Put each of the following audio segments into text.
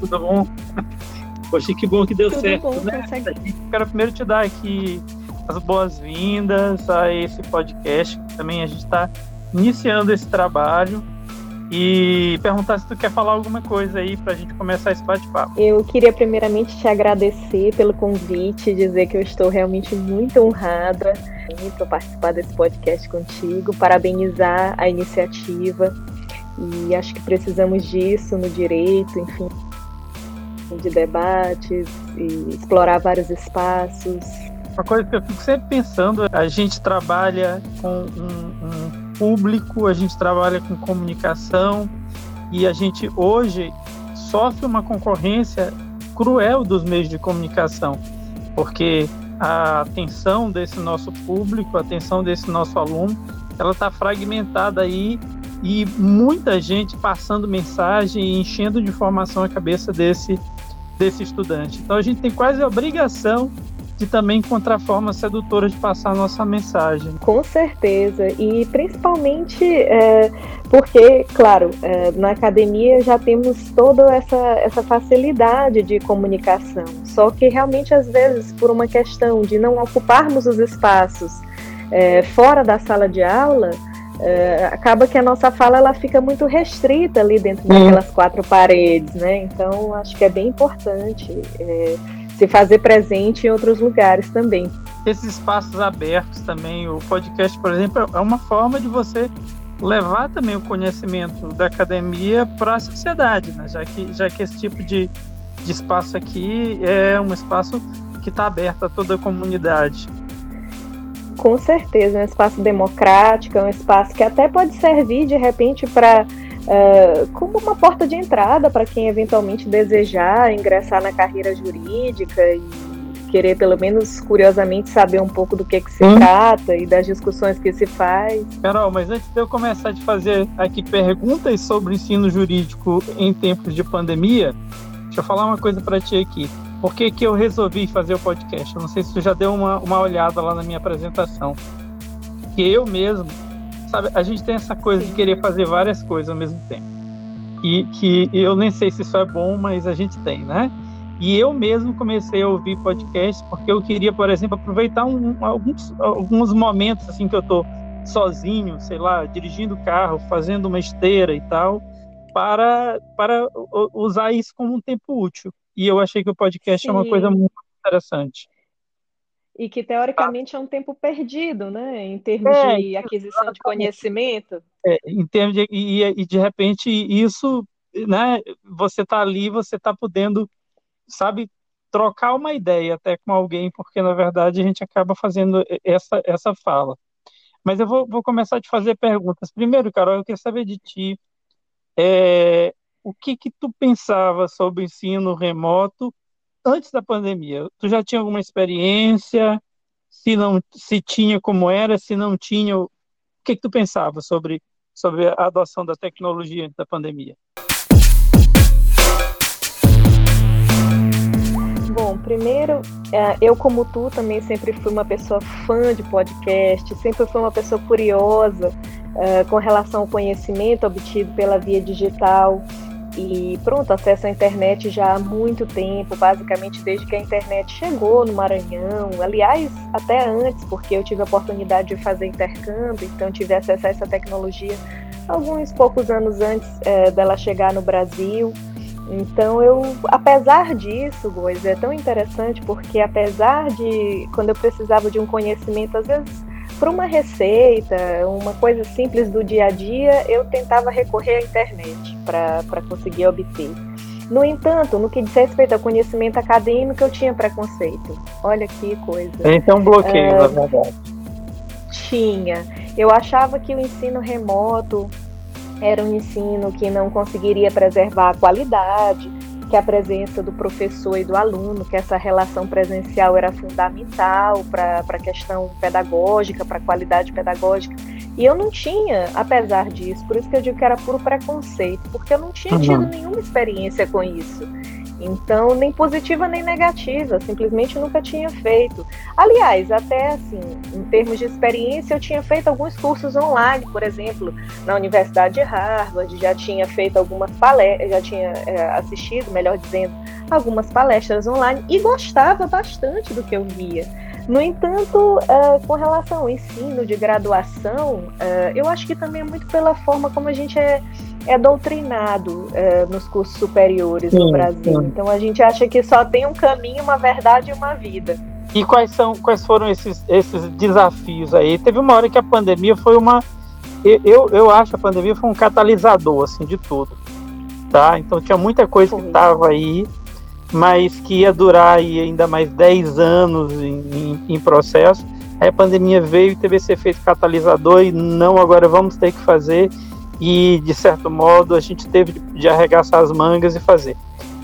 tudo bom? Poxa, que bom que deu tudo certo, bom, né? Consegue. Quero primeiro te dar aqui as boas-vindas a esse podcast. Também a gente está iniciando esse trabalho e perguntar se tu quer falar alguma coisa aí para a gente começar esse bate-papo. Eu queria primeiramente te agradecer pelo convite, dizer que eu estou realmente muito honrada por participar desse podcast contigo, parabenizar a iniciativa e acho que precisamos disso no direito, enfim, de debates e explorar vários espaços. Uma coisa que eu fico sempre pensando, a gente trabalha com um, um público, a gente trabalha com comunicação e a gente hoje sofre uma concorrência cruel dos meios de comunicação, porque a atenção desse nosso público, a atenção desse nosso aluno, ela está fragmentada aí e muita gente passando mensagem e enchendo de informação a cabeça desse, desse estudante. Então a gente tem quase a obrigação de também encontrar formas sedutoras de passar nossa mensagem. Com certeza, e principalmente é, porque, claro, é, na academia já temos toda essa, essa facilidade de comunicação, só que realmente às vezes por uma questão de não ocuparmos os espaços é, fora da sala de aula, é, acaba que a nossa fala ela fica muito restrita ali dentro daquelas quatro paredes, né? Então acho que é bem importante é, se fazer presente em outros lugares também. Esses espaços abertos também, o podcast, por exemplo, é uma forma de você levar também o conhecimento da academia para a sociedade, né? já, que, já que esse tipo de, de espaço aqui é um espaço que está aberto a toda a comunidade. Com certeza, é um espaço democrático, é um espaço que até pode servir de repente para uh, como uma porta de entrada para quem eventualmente desejar ingressar na carreira jurídica e querer pelo menos curiosamente saber um pouco do que, que se hum. trata e das discussões que se faz. Carol, mas antes de eu começar a fazer aqui perguntas sobre ensino jurídico em tempos de pandemia, deixa eu falar uma coisa para ti aqui. Por que, que eu resolvi fazer o podcast? Eu não sei se tu já deu uma, uma olhada lá na minha apresentação. Que eu mesmo, sabe, a gente tem essa coisa de querer fazer várias coisas ao mesmo tempo. E que eu nem sei se isso é bom, mas a gente tem, né? E eu mesmo comecei a ouvir podcast porque eu queria, por exemplo, aproveitar um, alguns, alguns momentos assim que eu tô sozinho, sei lá, dirigindo o carro, fazendo uma esteira e tal, para, para usar isso como um tempo útil e eu achei que o podcast Sim. é uma coisa muito interessante. E que teoricamente é um tempo perdido, né? Em termos é, de aquisição de conhecimento. É, em termos de, e, e de repente isso, né? Você está ali, você está podendo, sabe, trocar uma ideia até com alguém, porque na verdade a gente acaba fazendo essa, essa fala. Mas eu vou, vou começar a te fazer perguntas. Primeiro, Carol, eu queria saber de ti. É, o que que tu pensava sobre o ensino remoto antes da pandemia? Tu já tinha alguma experiência? Se não, se tinha como era, se não tinha, o que que tu pensava sobre sobre a adoção da tecnologia antes da pandemia? Bom, primeiro, é, eu como tu também sempre fui uma pessoa fã de podcast, sempre fui uma pessoa curiosa é, com relação ao conhecimento obtido pela via digital. E pronto, acesso à internet já há muito tempo, basicamente desde que a internet chegou no Maranhão. Aliás, até antes, porque eu tive a oportunidade de fazer intercâmbio, então tive acesso a essa tecnologia alguns poucos anos antes é, dela chegar no Brasil. Então eu, apesar disso, Goiás, é tão interessante porque apesar de quando eu precisava de um conhecimento, às vezes para uma receita, uma coisa simples do dia a dia, eu tentava recorrer à internet para conseguir obter. No entanto, no que diz respeito ao conhecimento acadêmico, eu tinha preconceito. Olha que coisa. Então bloqueio, uh, na verdade. Tinha. Eu achava que o ensino remoto era um ensino que não conseguiria preservar a qualidade, que a presença do professor e do aluno, que essa relação presencial era fundamental para a questão pedagógica, para a qualidade pedagógica. E eu não tinha, apesar disso, por isso que eu digo que era puro preconceito, porque eu não tinha tido nenhuma experiência com isso. Então, nem positiva nem negativa, simplesmente nunca tinha feito. Aliás, até assim, em termos de experiência, eu tinha feito alguns cursos online, por exemplo, na Universidade de Harvard, já tinha feito algumas palestras, já tinha é, assistido, melhor dizendo, algumas palestras online e gostava bastante do que eu via. No entanto, uh, com relação ao ensino de graduação, uh, eu acho que também é muito pela forma como a gente é, é doutrinado uh, nos cursos superiores sim, no Brasil. Sim. Então a gente acha que só tem um caminho, uma verdade e uma vida. E quais são, quais foram esses, esses desafios aí? Teve uma hora que a pandemia foi uma, eu, eu acho que a pandemia foi um catalisador assim de tudo, tá? Então tinha muita coisa que estava aí mas que ia durar aí ainda mais 10 anos em, em, em processo. Aí a pandemia veio e teve esse efeito catalisador e não, agora vamos ter que fazer. E, de certo modo, a gente teve de arregaçar as mangas e fazer.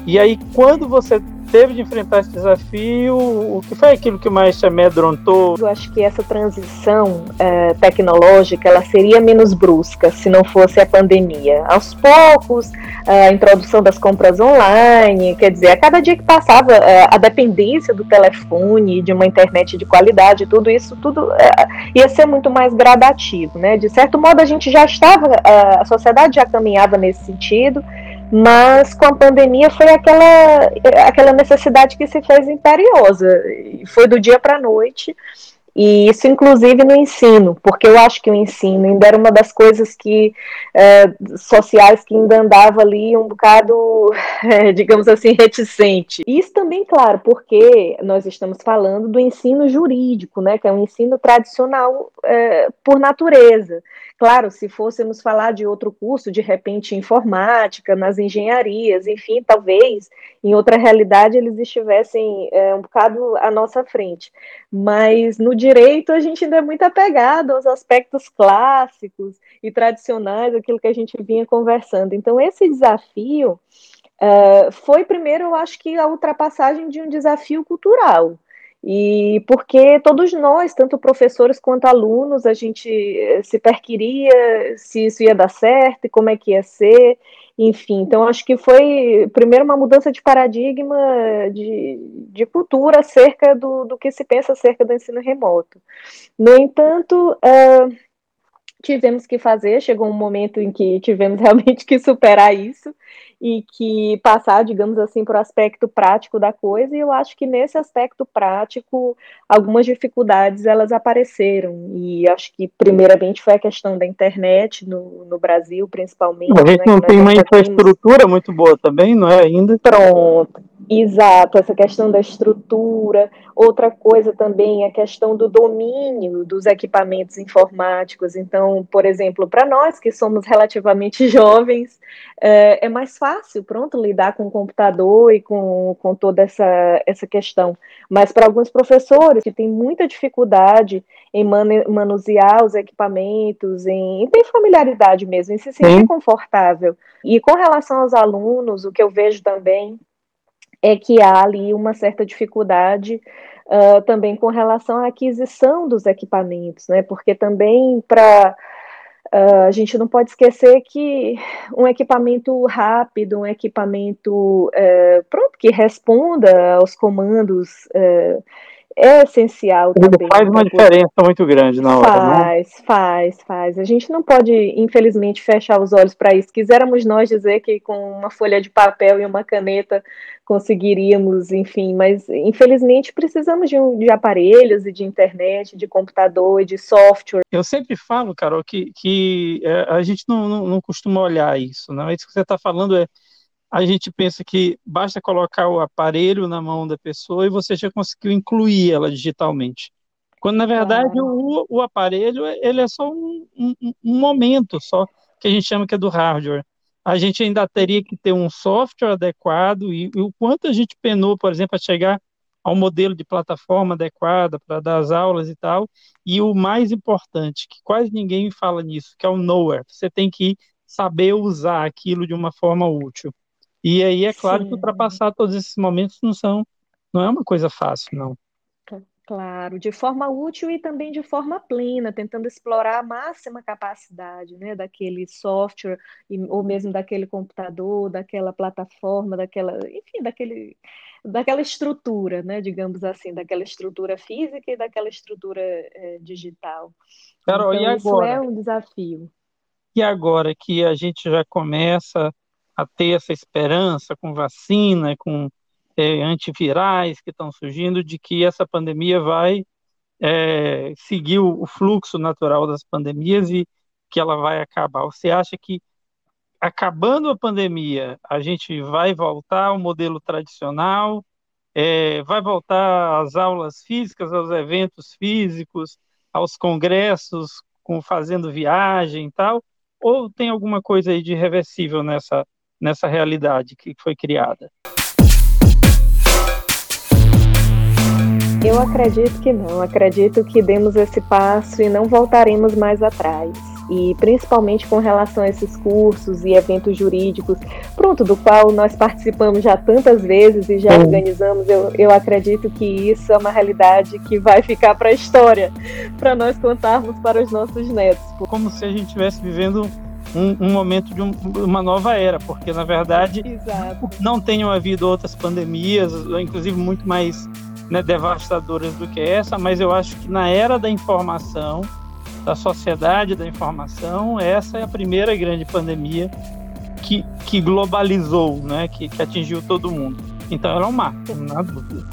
E aí, quando você teve de enfrentar esse desafio? O que foi aquilo que mais te amedrontou? Eu acho que essa transição é, tecnológica ela seria menos brusca se não fosse a pandemia. Aos poucos, a introdução das compras online, quer dizer, a cada dia que passava, é, a dependência do telefone, de uma internet de qualidade, tudo isso, tudo é, ia ser muito mais gradativo, né? De certo modo, a gente já estava, a sociedade já caminhava nesse sentido mas com a pandemia foi aquela, aquela necessidade que se fez imperiosa, foi do dia para a noite, e isso inclusive no ensino, porque eu acho que o ensino ainda era uma das coisas que é, sociais que ainda andava ali um bocado, é, digamos assim, reticente. Isso também, claro, porque nós estamos falando do ensino jurídico, né, que é um ensino tradicional é, por natureza. Claro, se fôssemos falar de outro curso, de repente informática, nas engenharias, enfim, talvez em outra realidade eles estivessem é, um bocado à nossa frente. Mas no direito a gente ainda é muito apegado aos aspectos clássicos e tradicionais, aquilo que a gente vinha conversando. Então, esse desafio uh, foi, primeiro, eu acho que a ultrapassagem de um desafio cultural. E porque todos nós, tanto professores quanto alunos, a gente eh, se perquiria se isso ia dar certo e como é que ia ser, enfim. Então, acho que foi, primeiro, uma mudança de paradigma de, de cultura acerca do, do que se pensa acerca do ensino remoto. No entanto, uh, tivemos que fazer, chegou um momento em que tivemos realmente que superar isso e que passar, digamos assim, para o aspecto prático da coisa, e eu acho que nesse aspecto prático, algumas dificuldades elas apareceram, e acho que primeiramente foi a questão da internet no, no Brasil, principalmente. A gente né, não tem uma infraestrutura temos... muito boa também, não é ainda? Pronto, Exato, essa questão da estrutura. Outra coisa também é a questão do domínio dos equipamentos informáticos. Então, por exemplo, para nós que somos relativamente jovens, é, é, mais fácil, pronto, lidar com o computador e com, com toda essa, essa questão. Mas para alguns professores que têm muita dificuldade em manusear os equipamentos, em, em ter familiaridade mesmo, em se sentir Sim. confortável. E com relação aos alunos, o que eu vejo também é que há ali uma certa dificuldade uh, também com relação à aquisição dos equipamentos, né? Porque também para uh, a gente não pode esquecer que um equipamento rápido, um equipamento uh, pronto que responda aos comandos uh, é essencial também. Faz uma diferença muito grande na hora. Faz, não? faz, faz. A gente não pode, infelizmente, fechar os olhos para isso. Quiséramos nós dizer que com uma folha de papel e uma caneta conseguiríamos, enfim, mas infelizmente precisamos de, um, de aparelhos e de internet, de computador e de software. Eu sempre falo, Carol, que, que é, a gente não, não, não costuma olhar isso. Não? Isso que você está falando é a gente pensa que basta colocar o aparelho na mão da pessoa e você já conseguiu incluir ela digitalmente. Quando, na verdade, o, o aparelho ele é só um, um, um, momento só que a gente chama que é do hardware. A gente ainda teria que ter um software adequado e, e o quanto a gente penou, por exemplo, a chegar ao modelo de plataforma adequada para dar as aulas e tal. E o mais importante, que quase ninguém fala nisso, que é o nowhere. Você tem que saber usar aquilo de uma forma útil. E aí é claro Sim. que ultrapassar todos esses momentos não são, não é uma coisa fácil, não. Claro, de forma útil e também de forma plena, tentando explorar a máxima capacidade, né, daquele software ou mesmo daquele computador, daquela plataforma, daquela, enfim, daquele, daquela estrutura, né, digamos assim, daquela estrutura física e daquela estrutura é, digital. Carol, então, e agora? isso é um desafio. E agora que a gente já começa a ter essa esperança com vacina, com é, antivirais que estão surgindo, de que essa pandemia vai é, seguir o, o fluxo natural das pandemias e que ela vai acabar. Você acha que acabando a pandemia, a gente vai voltar ao modelo tradicional, é, vai voltar às aulas físicas, aos eventos físicos, aos congressos, com fazendo viagem e tal, ou tem alguma coisa aí de reversível nessa, nessa realidade que foi criada? Eu acredito que não. Acredito que demos esse passo e não voltaremos mais atrás. E principalmente com relação a esses cursos e eventos jurídicos, pronto, do qual nós participamos já tantas vezes e já organizamos, eu, eu acredito que isso é uma realidade que vai ficar para a história, para nós contarmos para os nossos netos. Como se a gente estivesse vivendo um, um, momento de um, uma nova era, porque na verdade Exato. não tenham havido outras pandemias, inclusive muito mais né, devastadoras do que essa, mas eu acho que na era da informação, da sociedade da informação, essa é a primeira grande pandemia que, que globalizou, né, que, que atingiu todo mundo. Então ela é um marco, não há dúvida.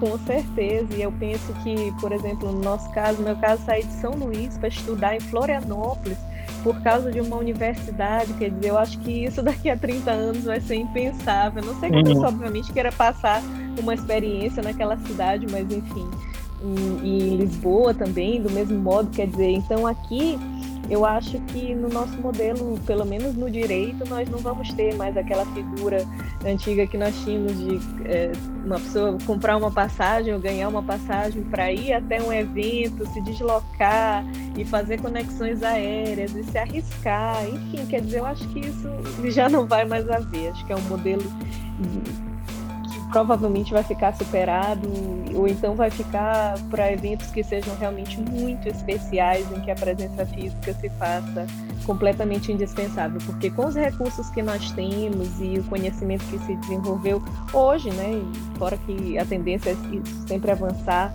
Com certeza, e eu penso que, por exemplo, no nosso caso, no meu caso, saí de São Luís para estudar em Florianópolis por causa de uma universidade, quer dizer, eu acho que isso daqui a 30 anos vai ser impensável. Não sei como uhum. isso, obviamente, queira passar uma experiência naquela cidade, mas enfim, em, em Lisboa também, do mesmo modo, quer dizer, então aqui eu acho que no nosso modelo, pelo menos no direito, nós não vamos ter mais aquela figura antiga que nós tínhamos de é, uma pessoa comprar uma passagem ou ganhar uma passagem para ir até um evento, se deslocar e fazer conexões aéreas e se arriscar. Enfim, quer dizer, eu acho que isso já não vai mais haver. Acho que é um modelo provavelmente vai ficar superado ou então vai ficar para eventos que sejam realmente muito especiais em que a presença física se faça completamente indispensável, porque com os recursos que nós temos e o conhecimento que se desenvolveu hoje, né, fora que a tendência é sempre avançar,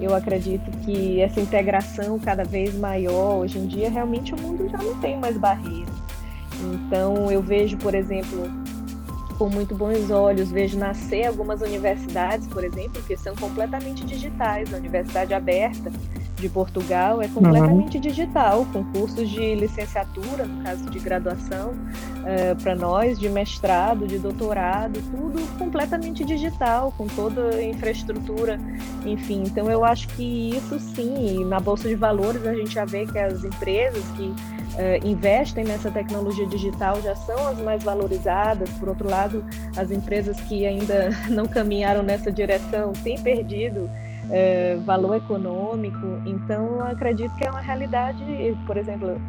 eu acredito que essa integração cada vez maior, hoje em dia realmente o mundo já não tem mais barreiras. Então eu vejo, por exemplo, com muito bons olhos. Vejo nascer algumas universidades, por exemplo, que são completamente digitais. A Universidade Aberta de Portugal é completamente uhum. digital, com cursos de licenciatura, no caso de graduação, uh, eh, para nós, de mestrado, de doutorado, tudo completamente digital, com toda a infraestrutura, enfim. Então, eu acho que isso sim, na Bolsa de Valores a gente já vê que as empresas que uh, investem nessa tecnologia digital já são as mais valorizadas. Por outro lado, as empresas que ainda não caminharam nessa direção têm perdido uh, valor econômico. Então, acredito que é uma realidade, por exemplo,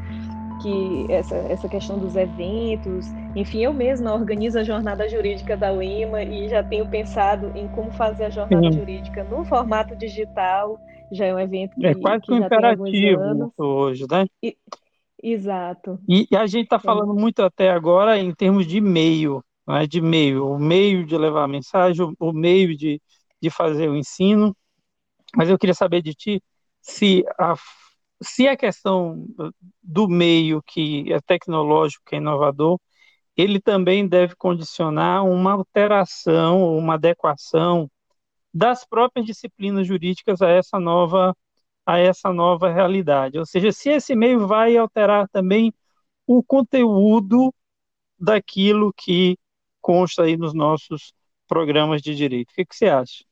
que essa, essa questão dos eventos, enfim, eu mesma organizo a jornada jurídica da UIMA e já tenho pensado em como fazer a jornada jurídica no formato digital. Já é um evento é que, é quase que um imperativo hoje, né? E, Exato. E, e a gente está falando muito até agora em termos de meio, é? de meio, o meio de levar a mensagem, o, o meio de, de fazer o ensino. Mas eu queria saber de ti se a, se a questão do meio que é tecnológico, que é inovador, ele também deve condicionar uma alteração, uma adequação das próprias disciplinas jurídicas a essa nova a essa nova realidade. Ou seja, se esse meio vai alterar também o conteúdo daquilo que consta aí nos nossos programas de direito. O que, que você acha?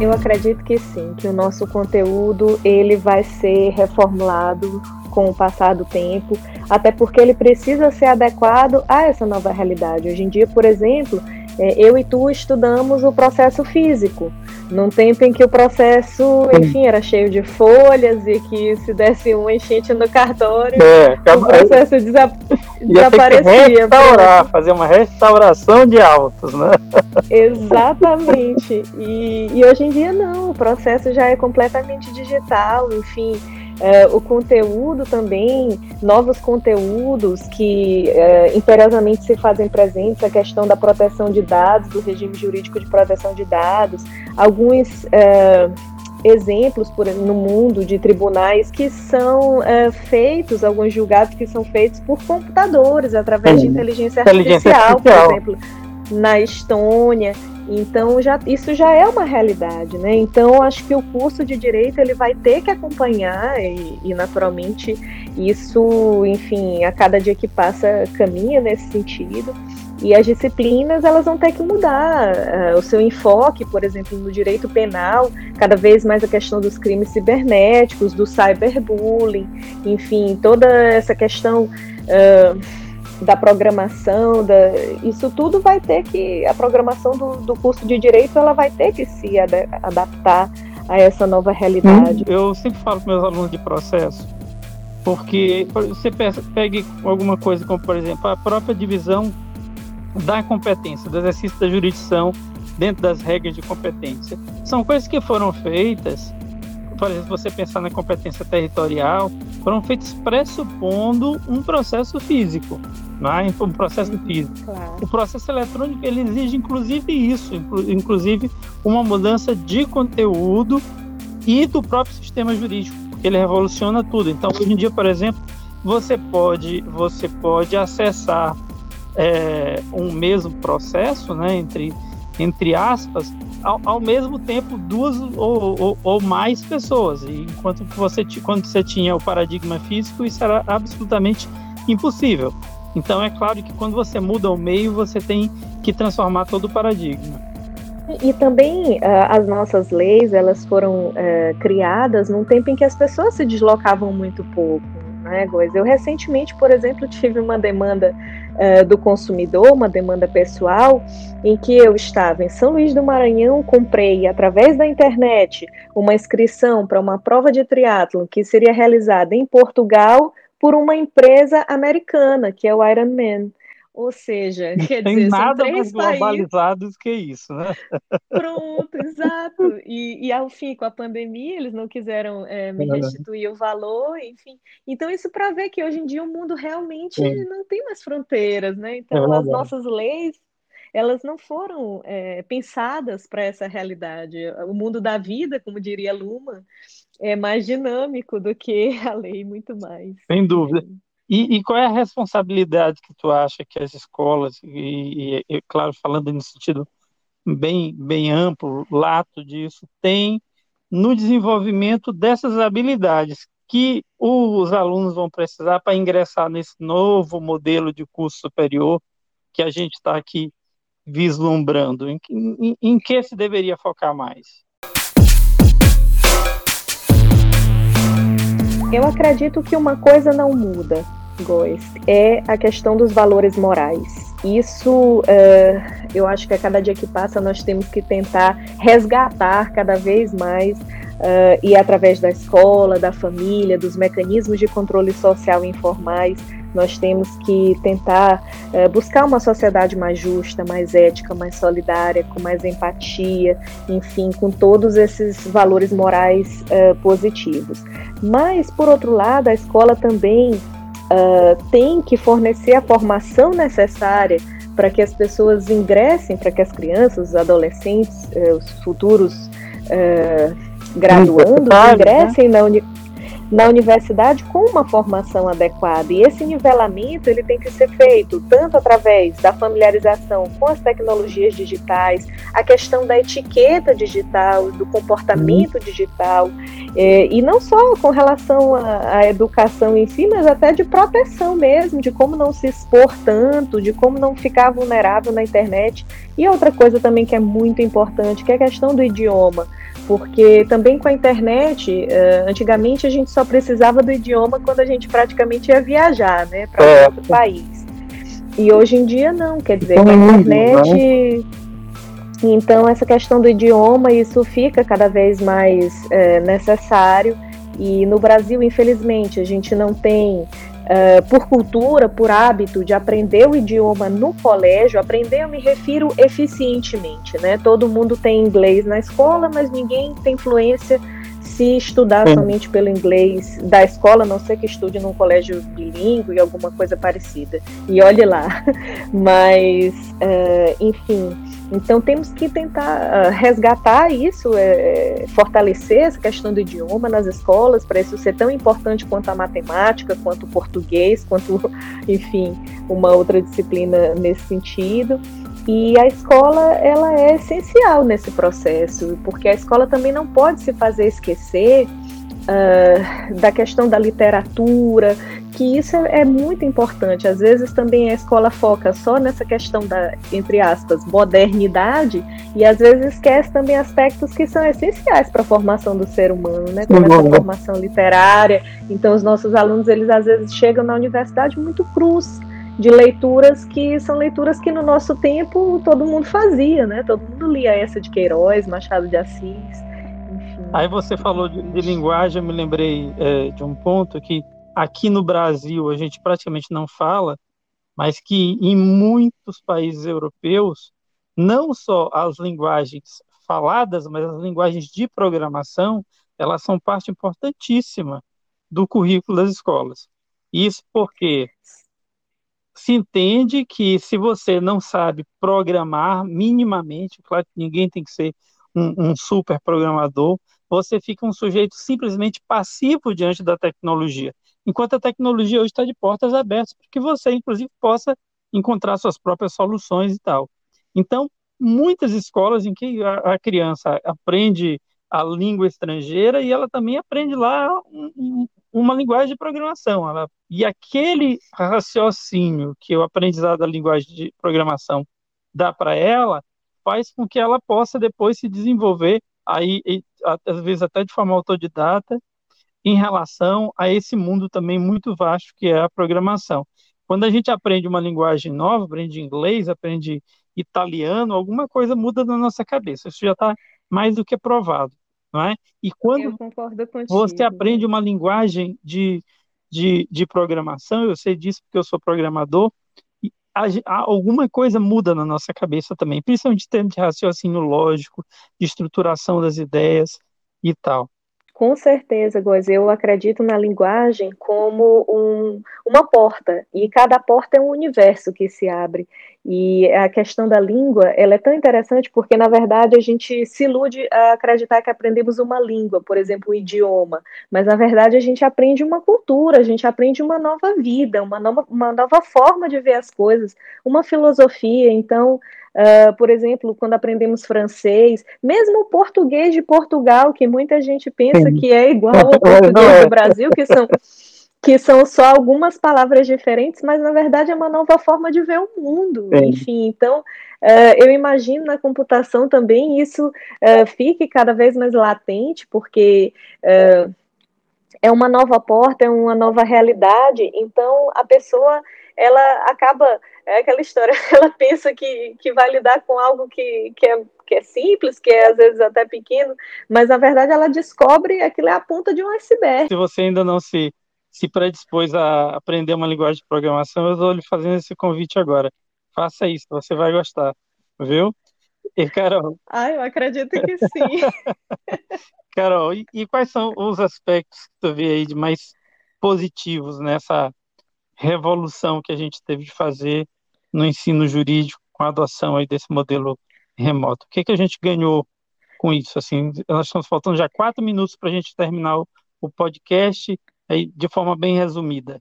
Eu acredito que sim, que o nosso conteúdo ele vai ser reformulado com o passar do tempo, até porque ele precisa ser adequado a essa nova realidade. Hoje em dia, por exemplo, é, eu e tu estudamos o processo físico, num tempo em que o processo, enfim, era cheio de folhas e que se desse uma enchente no cartório, é, o processo Ia ter que restaurar, fazer uma restauração de autos, né? Exatamente. E, e hoje em dia não, o processo já é completamente digital, enfim. É, o conteúdo também, novos conteúdos que é, imperiosamente se fazem presentes, a questão da proteção de dados, do regime jurídico de proteção de dados, alguns é, exemplos por, no mundo de tribunais que são é, feitos, alguns julgados que são feitos por computadores, através de inteligência artificial, inteligência artificial. por exemplo, na Estônia. Então já, isso já é uma realidade, né? Então acho que o curso de direito ele vai ter que acompanhar e, e naturalmente isso, enfim, a cada dia que passa caminha nesse sentido. E as disciplinas elas vão ter que mudar uh, o seu enfoque, por exemplo, no direito penal, cada vez mais a questão dos crimes cibernéticos, do cyberbullying, enfim, toda essa questão uh, da programação, da, isso tudo vai ter que, a programação do, do curso de Direito, ela vai ter que se ad, adaptar a essa nova realidade. Eu sempre falo com meus alunos de processo, porque você pegue alguma coisa como, por exemplo, a própria divisão da competência, do exercício da jurisdição dentro das regras de competência. São coisas que foram feitas por exemplo, você pensar na competência territorial, foram feitos pressupondo um processo físico, né? um processo físico. Claro. O processo eletrônico ele exige inclusive isso, inclusive uma mudança de conteúdo e do próprio sistema jurídico, porque ele revoluciona tudo. Então, hoje em dia, por exemplo, você pode você pode acessar é, um mesmo processo, né, entre entre aspas, ao, ao mesmo tempo duas ou, ou, ou, mais pessoas. E enquanto você quando você tinha o paradigma físico, isso era absolutamente impossível. Então é claro que quando você muda o meio, você tem que transformar todo o paradigma. E também uh, as nossas leis, elas foram uh, criadas num tempo em que as pessoas se deslocavam muito pouco, né, Góis? Eu recentemente, por exemplo, tive uma demanda uh, do consumidor, uma demanda pessoal, em que eu estava em São Luís do Maranhão, comprei através da internet uma inscrição para uma prova de triatlo que seria realizada em Portugal por uma empresa americana, que é o Ironman. Ou seja, quer tem dizer, nada são três mais globalizados que isso, né? Pronto, exato. E, e ao fim, com a pandemia, eles não quiseram é, me restituir o valor, enfim. Então, isso para ver que hoje em dia o mundo realmente Sim. não tem mais fronteiras, né? Então, é as nossas leis, elas não foram é, pensadas para essa realidade. O mundo da vida, como diria Luma, é mais dinâmico do que a lei, muito mais. Sem dúvida. E, e, qual é a responsabilidade que tu acha que as escolas, e, e, e, claro, falando no sentido bem, bem amplo, lato disso, têm no desenvolvimento dessas habilidades que os alunos vão precisar para ingressar nesse novo modelo de curso superior que a gente está aqui vislumbrando? Em, em, em que se deveria focar mais? Eu acredito que uma coisa não muda, Góis, é a questão dos valores morais. Isso, uh, eu acho que a cada dia que passa nós temos que tentar resgatar cada vez mais uh, e através da escola, da família, dos mecanismos de controle social informais, nós temos que tentar uh, buscar uma sociedade mais justa, mais ética, mais solidária, com mais empatia, enfim, com todos esses valores morais positivos. Mas, por outro lado, a escola também tem que fornecer a formação necessária para que as pessoas ingressem, para que as crianças, os adolescentes, os futuros graduandos ingressem na, uni na universidade com uma formação adequada. E esse nivelamento ele tem que ser feito tanto através da familiarização com as tecnologias digitais, a questão da etiqueta digital, do comportamento digital, é, e não só com relação à, à educação em si, mas até de proteção mesmo, de como não se expor tanto, de como não ficar vulnerável na internet. E outra coisa também que é muito importante, que é a questão do idioma porque também com a internet, uh, antigamente a gente só precisava do idioma quando a gente praticamente ia viajar, né, para é. outro país. E hoje em dia não, quer dizer, com a internet. Né? Então essa questão do idioma, isso fica cada vez mais é, necessário. E no Brasil, infelizmente, a gente não tem uh, por cultura, por hábito de aprender o idioma no colégio, aprender eu me refiro eficientemente, né? Todo mundo tem inglês na escola, mas ninguém tem fluência se estudar Sim. somente pelo inglês da escola, a não ser que estude num colégio bilíngue, alguma coisa parecida. E olhe lá. Mas, uh, enfim, então temos que tentar uh, resgatar isso, é, fortalecer essa questão do idioma nas escolas, para isso ser tão importante quanto a matemática, quanto o português, quanto, enfim, uma outra disciplina nesse sentido. E a escola ela é essencial nesse processo, porque a escola também não pode se fazer esquecer uh, da questão da literatura, que isso é, é, muito importante. Às vezes também a escola foca só nessa questão da, entre aspas, modernidade, e às vezes esquece também aspectos que são essenciais para a formação do ser humano, né? Como essa formação literária. Então os nossos alunos, eles às vezes chegam na universidade muito cruz de leituras que são leituras que no nosso tempo todo mundo fazia, né? Todo mundo lia essa de Queiroz, Machado de Assis, enfim. Aí você falou de, de linguagem, eu me lembrei é, de um ponto que aqui no Brasil a gente praticamente não fala, mas que em muitos países europeus, não só as linguagens faladas, mas as linguagens de programação, elas são parte importantíssima do currículo das escolas. Isso porque se entende que se você não sabe programar minimamente, claro que ninguém tem que ser um, um super programador, você fica um sujeito simplesmente passivo diante da tecnologia. Enquanto a tecnologia hoje está de portas abertas para que você, inclusive, possa encontrar suas próprias soluções e tal. Então, muitas escolas em que a, a criança aprende a língua estrangeira e ela também aprende lá um, uma linguagem de programação. Ela, e aquele raciocínio que o aprendizado da linguagem de programação dá para ela, faz com que ela possa depois se desenvolver, aí, às vezes até de forma autodidata, em relação a esse mundo também muito vasto que é a programação. Quando a gente aprende uma linguagem nova, aprende inglês, aprende italiano, alguma coisa muda na nossa cabeça. Isso já está mais do que provado não é? E quando você aprende uma linguagem de, de, de programação, eu sei disso porque eu sou programador, alguma coisa muda na nossa cabeça também, principalmente em termos de raciocínio lógico, de estruturação das ideias e tal. Com certeza, Góis. Eu acredito na linguagem como um, uma porta, e cada porta é um universo que se abre. E a questão da língua, ela é tão interessante porque, na verdade, a gente se ilude a acreditar que aprendemos uma língua, por exemplo, um idioma, mas, na verdade, a gente aprende uma cultura, a gente aprende uma nova vida, uma nova, uma nova forma de ver as coisas, uma filosofia. Então, Uh, por exemplo, quando aprendemos francês, mesmo o português de Portugal, que muita gente pensa Sim. que é igual ao português do Brasil, que são, que são só algumas palavras diferentes, mas na verdade é uma nova forma de ver o mundo. Sim. Enfim, então uh, eu imagino na computação também isso uh, fique cada vez mais latente, porque é uma nova porta, é uma nova realidade, então a pessoa ela acaba é aquela história, ela pensa que, que vai lidar com algo que, que, é, que é simples, que é às vezes até pequeno, mas na verdade ela descobre aquilo é a ponta de um iceberg. Se você ainda não se, se predispôs a aprender uma linguagem de programação, eu estou lhe fazendo esse convite agora. Faça isso, você vai gostar, viu? E Carol? Ah, eu acredito que sim. Carol, e, e quais são os aspectos que tu vê aí de mais positivos nessa revolução que a gente teve de fazer no ensino jurídico com a adoção aí desse modelo remoto. O que, que a gente ganhou com isso? Assim, nós estamos faltando já quatro minutos para a gente terminar o, o podcast aí, de forma bem resumida.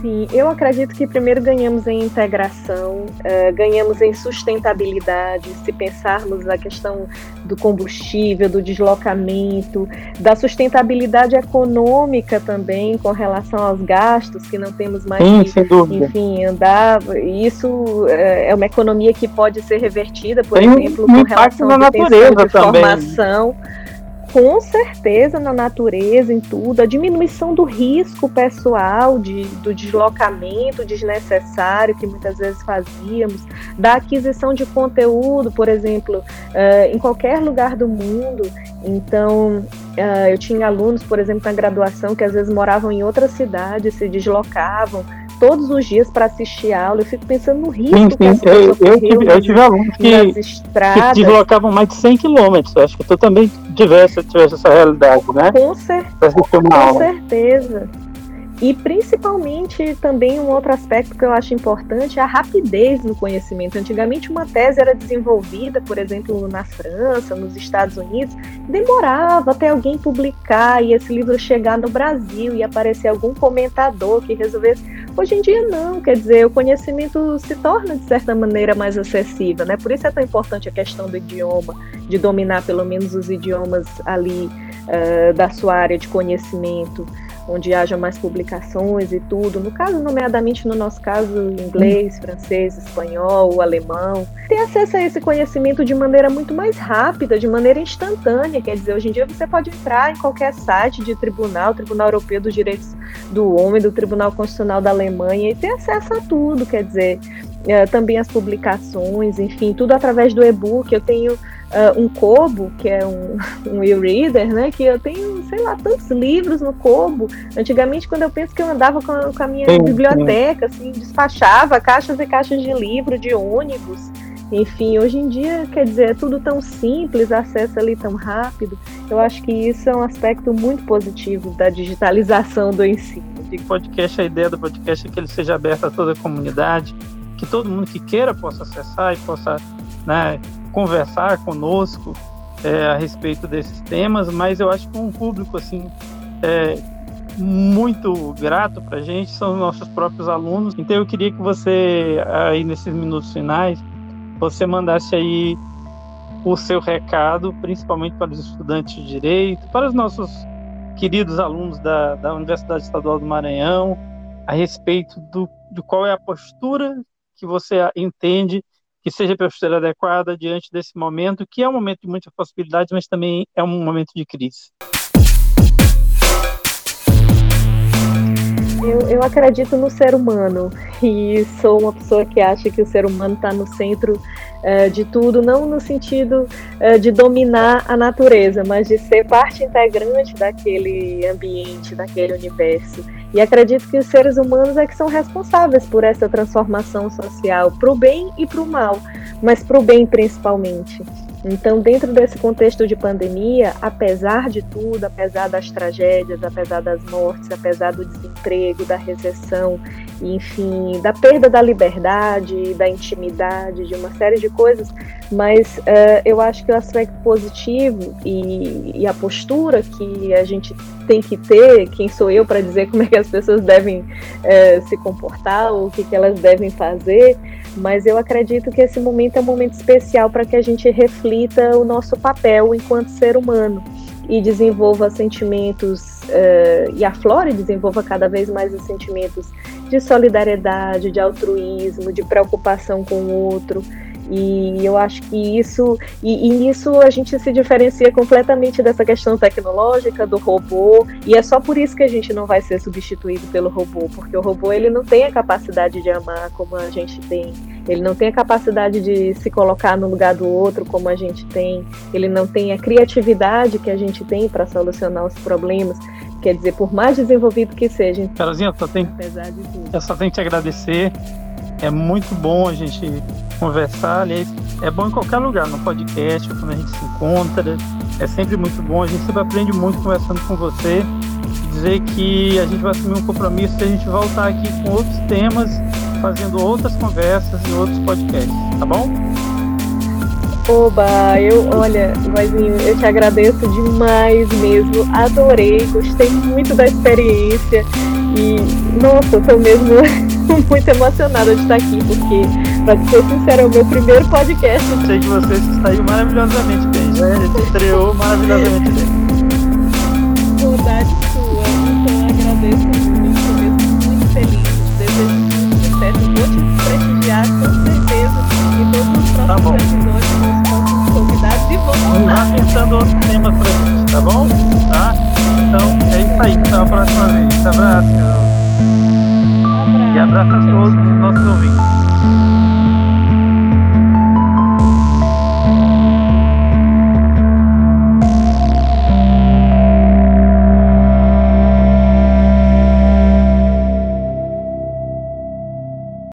Sim, eu acredito que primeiro ganhamos em integração, uh, ganhamos em sustentabilidade, se pensarmos na questão do combustível, do deslocamento, da sustentabilidade econômica também com relação aos gastos que não temos mais Sim, que, enfim, andar. Isso uh, é uma economia que pode ser revertida, por Tem exemplo, um com relação à natureza de também. formação com certeza na natureza, em tudo, a diminuição do risco pessoal, de, do deslocamento desnecessário que muitas vezes fazíamos, da aquisição de conteúdo, por exemplo, uh, em qualquer lugar do mundo. Então, Uh, eu tinha alunos, por exemplo, na graduação, que às vezes moravam em outra cidade, se deslocavam todos os dias para assistir aula. Eu fico pensando no risco sim, sim. que as eu, eu, tive, eu tive alunos que, que deslocavam mais de 100 quilômetros. Acho que tu também tivesse, tivesse essa realidade, né? Com, cer com certeza. E principalmente também um outro aspecto que eu acho importante é a rapidez no conhecimento. Antigamente uma tese era desenvolvida, por exemplo, na França, nos Estados Unidos, demorava até alguém publicar e esse livro chegar no Brasil e aparecer algum comentador que resolvesse. Hoje em dia não, quer dizer, o conhecimento se torna de certa maneira mais acessível, né? Por isso é tão importante a questão do idioma, de dominar pelo menos os idiomas ali uh, da sua área de conhecimento onde haja mais publicações e tudo. No caso, nomeadamente no nosso caso, inglês, francês, espanhol, alemão. Ter acesso a esse conhecimento de maneira muito mais rápida, de maneira instantânea. Quer dizer, hoje em dia você pode entrar em qualquer site de tribunal, Tribunal Europeu dos Direitos do Homem, do Tribunal Constitucional da Alemanha, e ter acesso a tudo. Quer dizer, é, também as publicações, enfim, tudo através do e-book. Eu tenho uh, um Kobo, que é um, um e-reader, né? Que eu tenho, sei lá, tantos livros no Kobo. Antigamente, quando eu penso que eu andava com a, com a minha sim, biblioteca, sim. assim, despachava caixas e caixas de livro, de ônibus. Enfim, hoje em dia, quer dizer, é tudo tão simples, acesso ali tão rápido. Eu acho que isso é um aspecto muito positivo da digitalização do ensino. E podcast, a ideia do podcast é que ele seja aberto a toda a comunidade, que todo mundo que queira possa acessar e possa né, conversar conosco é, a respeito desses temas, mas eu acho que um público assim é, muito grato para a gente são os nossos próprios alunos. Então eu queria que você aí nesses minutos finais você mandasse aí o seu recado, principalmente para os estudantes de direito, para os nossos queridos alunos da, da Universidade Estadual do Maranhão, a respeito do, de qual é a postura que você entende que seja postura adequada diante desse momento, que é um momento de muitas possibilidades, mas também é um momento de crise. Eu, eu acredito no ser humano e sou uma pessoa que acha que o ser humano está no centro uh, de tudo, não no sentido uh, de dominar a natureza, mas de ser parte integrante daquele ambiente, daquele universo. E acredito que os seres humanos é que são responsáveis por essa transformação social, para o bem e para o mal, mas para o bem principalmente. Então, dentro desse contexto de pandemia, apesar de tudo, apesar das tragédias, apesar das mortes, apesar do desemprego, da recessão, enfim, da perda da liberdade, da intimidade, de uma série de coisas, mas uh, eu acho que o aspecto positivo e, e, a postura que a gente tem que ter, quem sou eu para dizer como é que as pessoas devem uh, se comportar, ou o que, que elas devem fazer, mas eu acredito que esse momento é um momento especial para que a gente reflita o nosso papel enquanto ser humano e desenvolva sentimentos uh, e aflore, desenvolva cada vez mais os sentimentos de solidariedade, de altruísmo, de preocupação com o outro. E eu acho que isso, e, e nisso a gente se diferencia completamente dessa questão tecnológica do robô, e é só por isso que a gente não vai ser substituído pelo robô, porque o robô ele não tem a capacidade de amar como a gente tem, ele não tem a capacidade de se colocar no lugar do outro como a gente tem, ele não tem a criatividade que a gente tem para solucionar os problemas. Quer dizer, por mais desenvolvido que seja. Carazinha, só tem, eu só tenho que te agradecer. É muito bom a gente conversar. Aliás, é bom em qualquer lugar, no podcast, quando a gente se encontra. É sempre muito bom. A gente sempre aprende muito conversando com você. Dizer que a gente vai assumir um compromisso e a gente voltar aqui com outros temas, fazendo outras conversas e outros podcasts, tá bom? Oba, eu, olha, Vozinho, eu te agradeço demais mesmo. Adorei, gostei muito da experiência. E, nossa, eu tô mesmo muito emocionada de estar aqui, porque, pra ser sincera, é o meu primeiro podcast. Sei que você saiu maravilhosamente bem, né? Estreou maravilhosamente bem. Saudade sua, então agradeço muito, estou mesmo muito feliz. Desejo muito sucesso. Vou te prestigiar com certeza em todos os próximos tá episódios próximos convidados e vamos lá. pensando outros temas pra gente, tá bom? Tá? Então é isso aí, até a próxima vez. Abraço. E abraço a todos os nossos ouvintes.